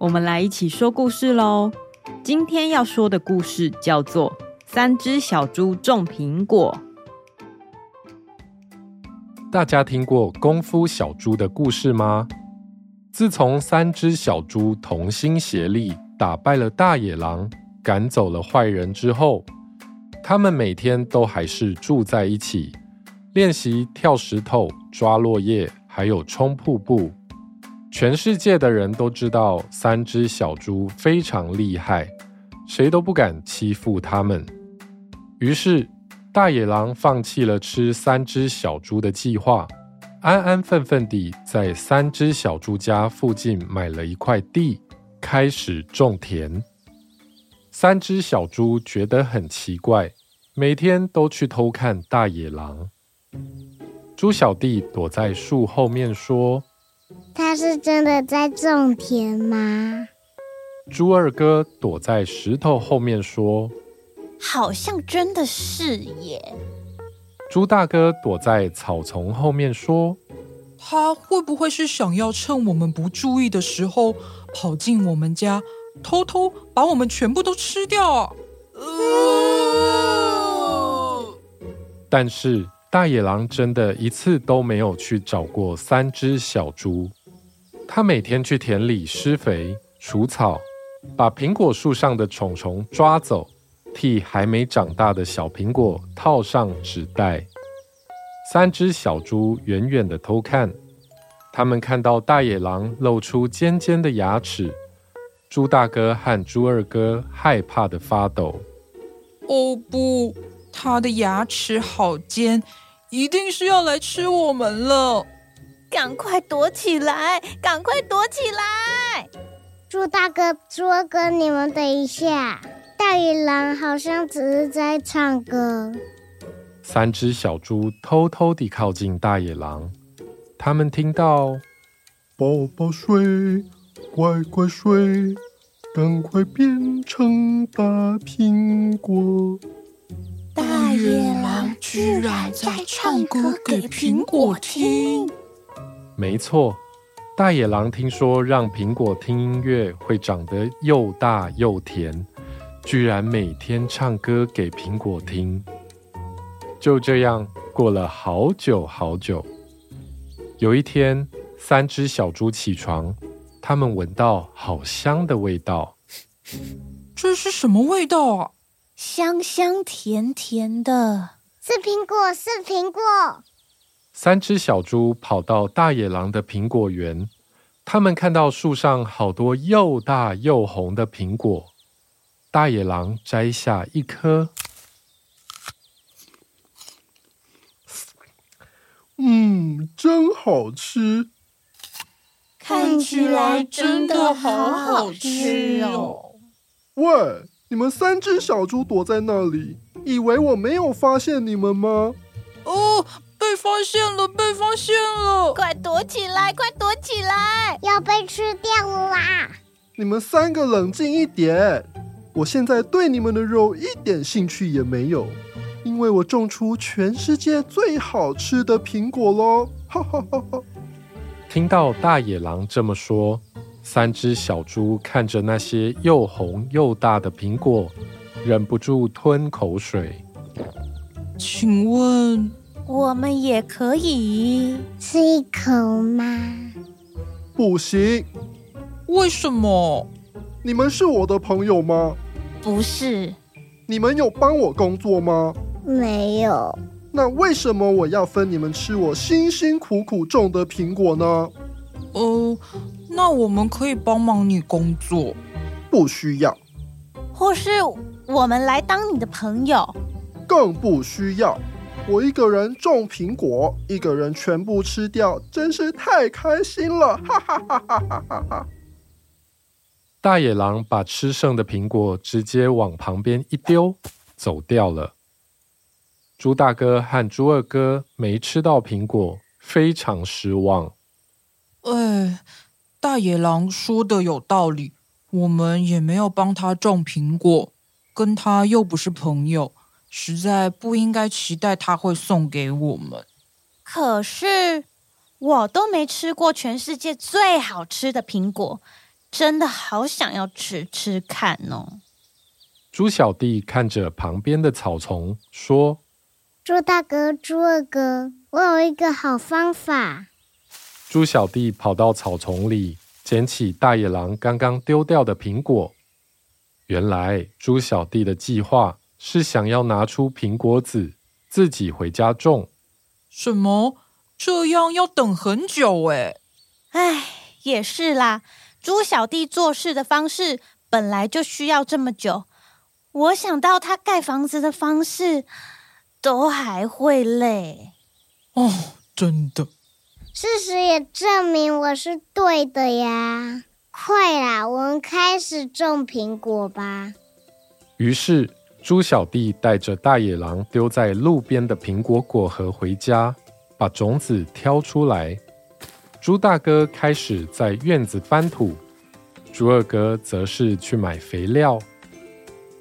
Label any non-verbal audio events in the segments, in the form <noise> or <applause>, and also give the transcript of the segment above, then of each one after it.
我们来一起说故事喽！今天要说的故事叫做《三只小猪种苹果》。大家听过功夫小猪的故事吗？自从三只小猪同心协力打败了大野狼，赶走了坏人之后，他们每天都还是住在一起，练习跳石头、抓落叶，还有冲瀑布。全世界的人都知道三只小猪非常厉害，谁都不敢欺负他们。于是，大野狼放弃了吃三只小猪的计划，安安分分地在三只小猪家附近买了一块地，开始种田。三只小猪觉得很奇怪，每天都去偷看大野狼。猪小弟躲在树后面说，他是真的在种田吗？猪二哥躲在石头后面说：“好像真的是耶。”猪大哥躲在草丛后面说：“他会不会是想要趁我们不注意的时候跑进我们家，偷偷把我们全部都吃掉啊？”呃，但是。大野狼真的一次都没有去找过三只小猪。他每天去田里施肥、除草，把苹果树上的虫虫抓走，替还没长大的小苹果套上纸袋。三只小猪远远地偷看，他们看到大野狼露出尖尖的牙齿，猪大哥和猪二哥害怕得发抖。哦不！他的牙齿好尖，一定是要来吃我们了！赶快躲起来！赶快躲起来！猪大哥、猪二哥，你们等一下，大野狼好像只是在唱歌。三只小猪偷偷地靠近大野狼，他们听到“宝宝睡，乖乖睡，赶快变成大苹果”。大野狼居然在唱歌给苹果听。没错，大野狼听说让苹果听音乐会长得又大又甜，居然每天唱歌给苹果听。就这样过了好久好久。有一天，三只小猪起床，他们闻到好香的味道。这是什么味道啊？香香甜甜的，是苹果，是苹果。三只小猪跑到大野狼的苹果园，他们看到树上好多又大又红的苹果。大野狼摘下一颗，嗯，真好吃。看起来真的好好吃哦。喂！你们三只小猪躲在那里，以为我没有发现你们吗？哦，被发现了，被发现了！快躲起来，快躲起来！要被吃掉啦！你们三个冷静一点，我现在对你们的肉一点兴趣也没有，因为我种出全世界最好吃的苹果喽！哈哈哈哈！听到大野狼这么说。三只小猪看着那些又红又大的苹果，忍不住吞口水。请问，我们也可以吃一口吗？不行。为什么？你们是我的朋友吗？不是。你们有帮我工作吗？没有。那为什么我要分你们吃我辛辛苦苦种的苹果呢？呃。那我们可以帮忙你工作，不需要。或是我们来当你的朋友，更不需要。我一个人种苹果，一个人全部吃掉，真是太开心了！<laughs> 哈哈哈哈哈哈！大野狼把吃剩的苹果直接往旁边一丢，走掉了。猪大哥和猪二哥没吃到苹果，非常失望。哎，大野狼说的有道理，我们也没有帮他种苹果，跟他又不是朋友，实在不应该期待他会送给我们。可是我都没吃过全世界最好吃的苹果。真的好想要吃吃看哦！猪小弟看着旁边的草丛，说：“猪大哥，猪二哥，我有一个好方法。”猪小弟跑到草丛里，捡起大野狼刚刚丢掉的苹果。原来，猪小弟的计划是想要拿出苹果籽，自己回家种。什么？这样要等很久哎！哎，也是啦。猪小弟做事的方式本来就需要这么久，我想到他盖房子的方式，都还会累。哦，真的。事实也证明我是对的呀！快啦，我们开始种苹果吧。于是，猪小弟带着大野狼丢在路边的苹果果核回家，把种子挑出来。猪大哥开始在院子翻土，猪二哥则是去买肥料。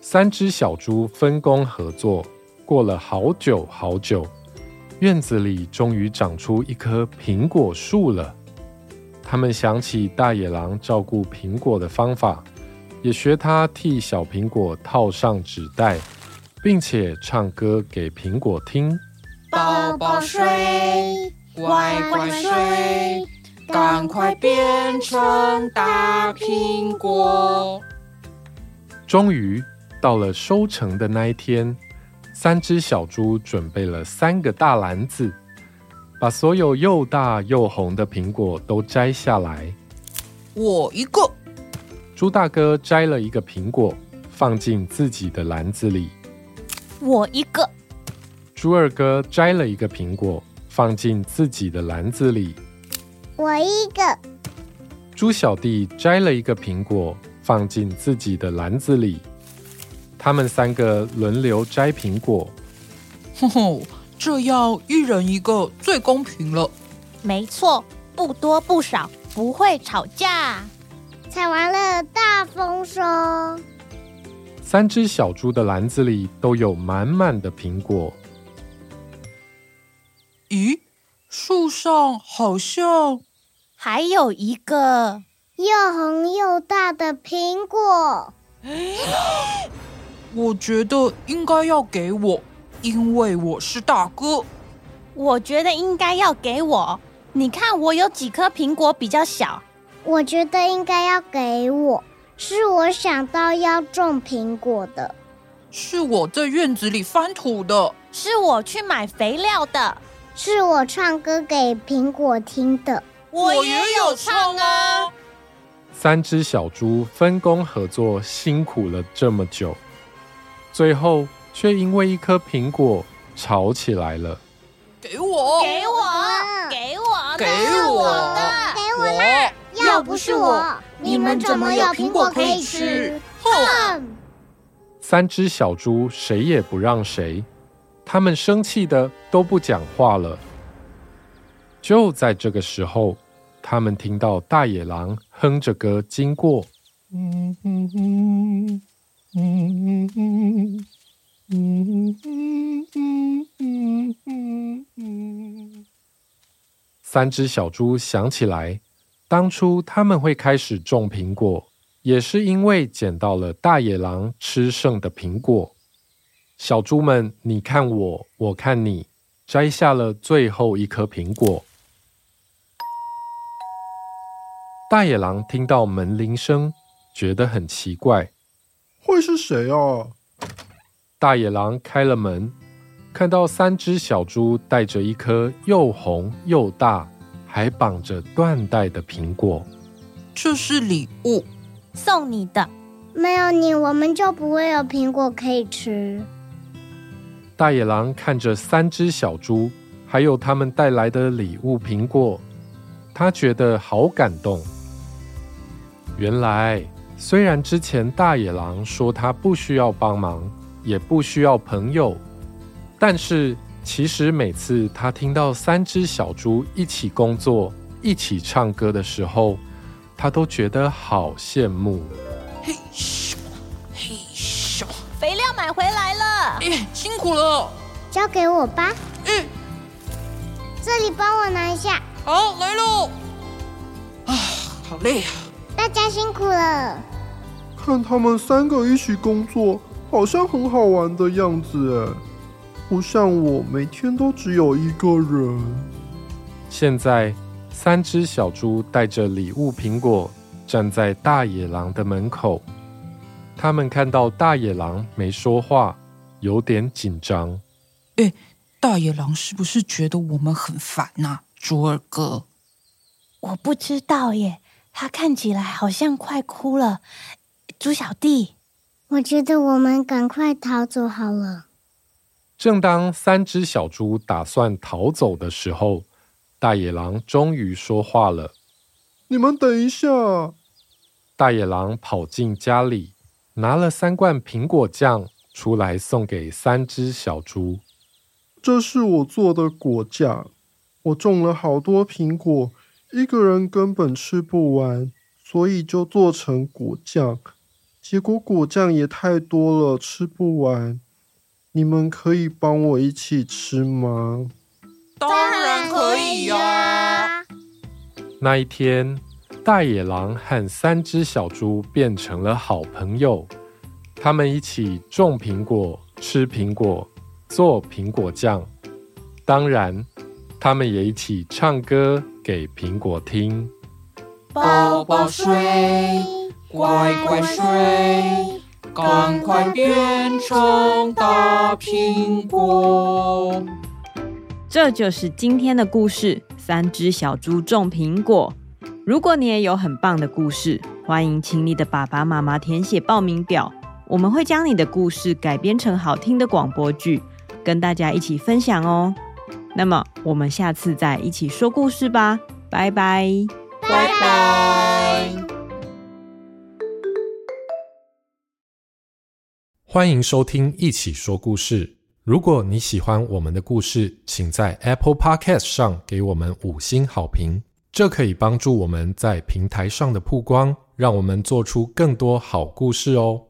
三只小猪分工合作，过了好久好久，院子里终于长出一棵苹果树了。他们想起大野狼照顾苹果的方法，也学他替小苹果套上纸袋，并且唱歌给苹果听。宝宝睡。乖乖睡，赶快变成大苹果。终于到了收成的那一天，三只小猪准备了三个大篮子，把所有又大又红的苹果都摘下来。我一个。猪大哥摘了一个苹果，放进自己的篮子里。我一个。猪二哥摘了一个苹果。放进自己的篮子里。我一个。猪小弟摘了一个苹果，放进自己的篮子里。他们三个轮流摘苹果。哼哼，这样一人一个最公平了。没错，不多不少，不会吵架。采完了，大丰收。三只小猪的篮子里都有满满的苹果。咦，树上好像还有一个又红又大的苹果。<gasps> <laughs> 我觉得应该要给我，因为我是大哥。我觉得应该要给我，你看我有几颗苹果比较小。我觉得应该要给我，是我想到要种苹果的。是我在院子里翻土的。是我去买肥料的。是我唱歌给苹果听的，我也有唱啊。三只小猪分工合作，辛苦了这么久，最后却因为一颗苹果吵起来了。给我，给我，给我，给我的，给我啦！要不是我，你们怎么有苹果可以吃？哼！三只小猪谁也不让谁。他们生气的都不讲话了。就在这个时候，他们听到大野狼哼着歌经过。嗯嗯嗯嗯嗯嗯嗯嗯嗯三只小猪想起来，当初他们会开始种苹果，也是因为捡到了大野狼吃剩的苹果。小猪们，你看我，我看你，摘下了最后一颗苹果。大野狼听到门铃声，觉得很奇怪，会是谁啊？大野狼开了门，看到三只小猪带着一颗又红又大，还绑着缎带的苹果。这是礼物，送你的。没有你，我们就不会有苹果可以吃。大野狼看着三只小猪，还有他们带来的礼物苹果，他觉得好感动。原来虽然之前大野狼说他不需要帮忙，也不需要朋友，但是其实每次他听到三只小猪一起工作、一起唱歌的时候，他都觉得好羡慕。嘿咻，嘿咻，肥料买回来了，哎，辛苦了，交给我吧。嗯，这里帮我拿一下。好，来喽。啊，好累啊！大家辛苦了。看他们三个一起工作，好像很好玩的样子哎，不像我每天都只有一个人。现在，三只小猪带着礼物苹果站在大野狼的门口，他们看到大野狼没说话，有点紧张。哎，大野狼是不是觉得我们很烦呐？猪二哥，我不知道耶，他看起来好像快哭了。猪小弟，我觉得我们赶快逃走好了。正当三只小猪打算逃走的时候，大野狼终于说话了：“你们等一下！”大野狼跑进家里，拿了三罐苹果酱出来送给三只小猪。这是我做的果酱，我种了好多苹果，一个人根本吃不完，所以就做成果酱。结果果酱也太多了，吃不完。你们可以帮我一起吃吗？当然可以呀！那一天，大野狼和三只小猪变成了好朋友，他们一起种苹果、吃苹果、做苹果酱。当然，他们也一起唱歌给苹果听。宝宝睡。乖乖睡，赶快变成大苹果。这就是今天的故事：三只小猪种苹果。如果你也有很棒的故事，欢迎请你的爸爸妈妈填写报名表，我们会将你的故事改编成好听的广播剧，跟大家一起分享哦。那么，我们下次再一起说故事吧，拜拜，拜拜。欢迎收听《一起说故事》。如果你喜欢我们的故事，请在 Apple Podcast 上给我们五星好评，这可以帮助我们在平台上的曝光，让我们做出更多好故事哦。